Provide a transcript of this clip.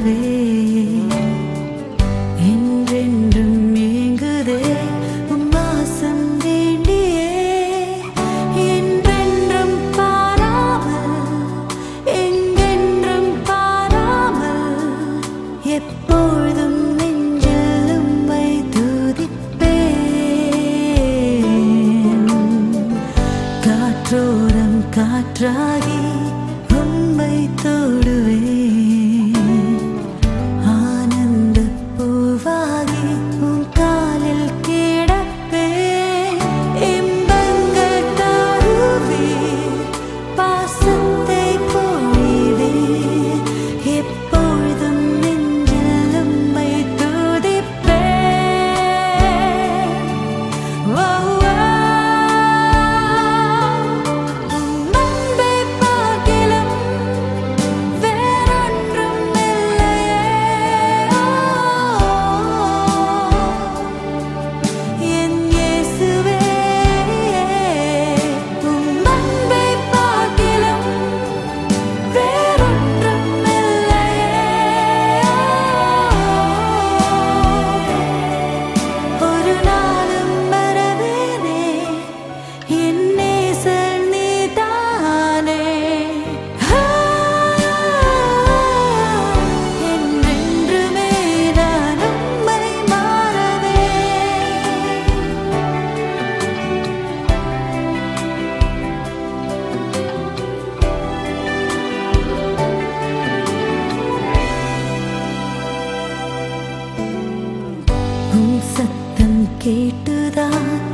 நிலவே என்றென்றும் ஏங்குதே உன்வாசம் வேண்டியே. என்றென்றும் பாராமல் எங்கென்றும் பாராமல் எப்பொழுதும் காற்றோரம் காற்றா கேட்டுதான்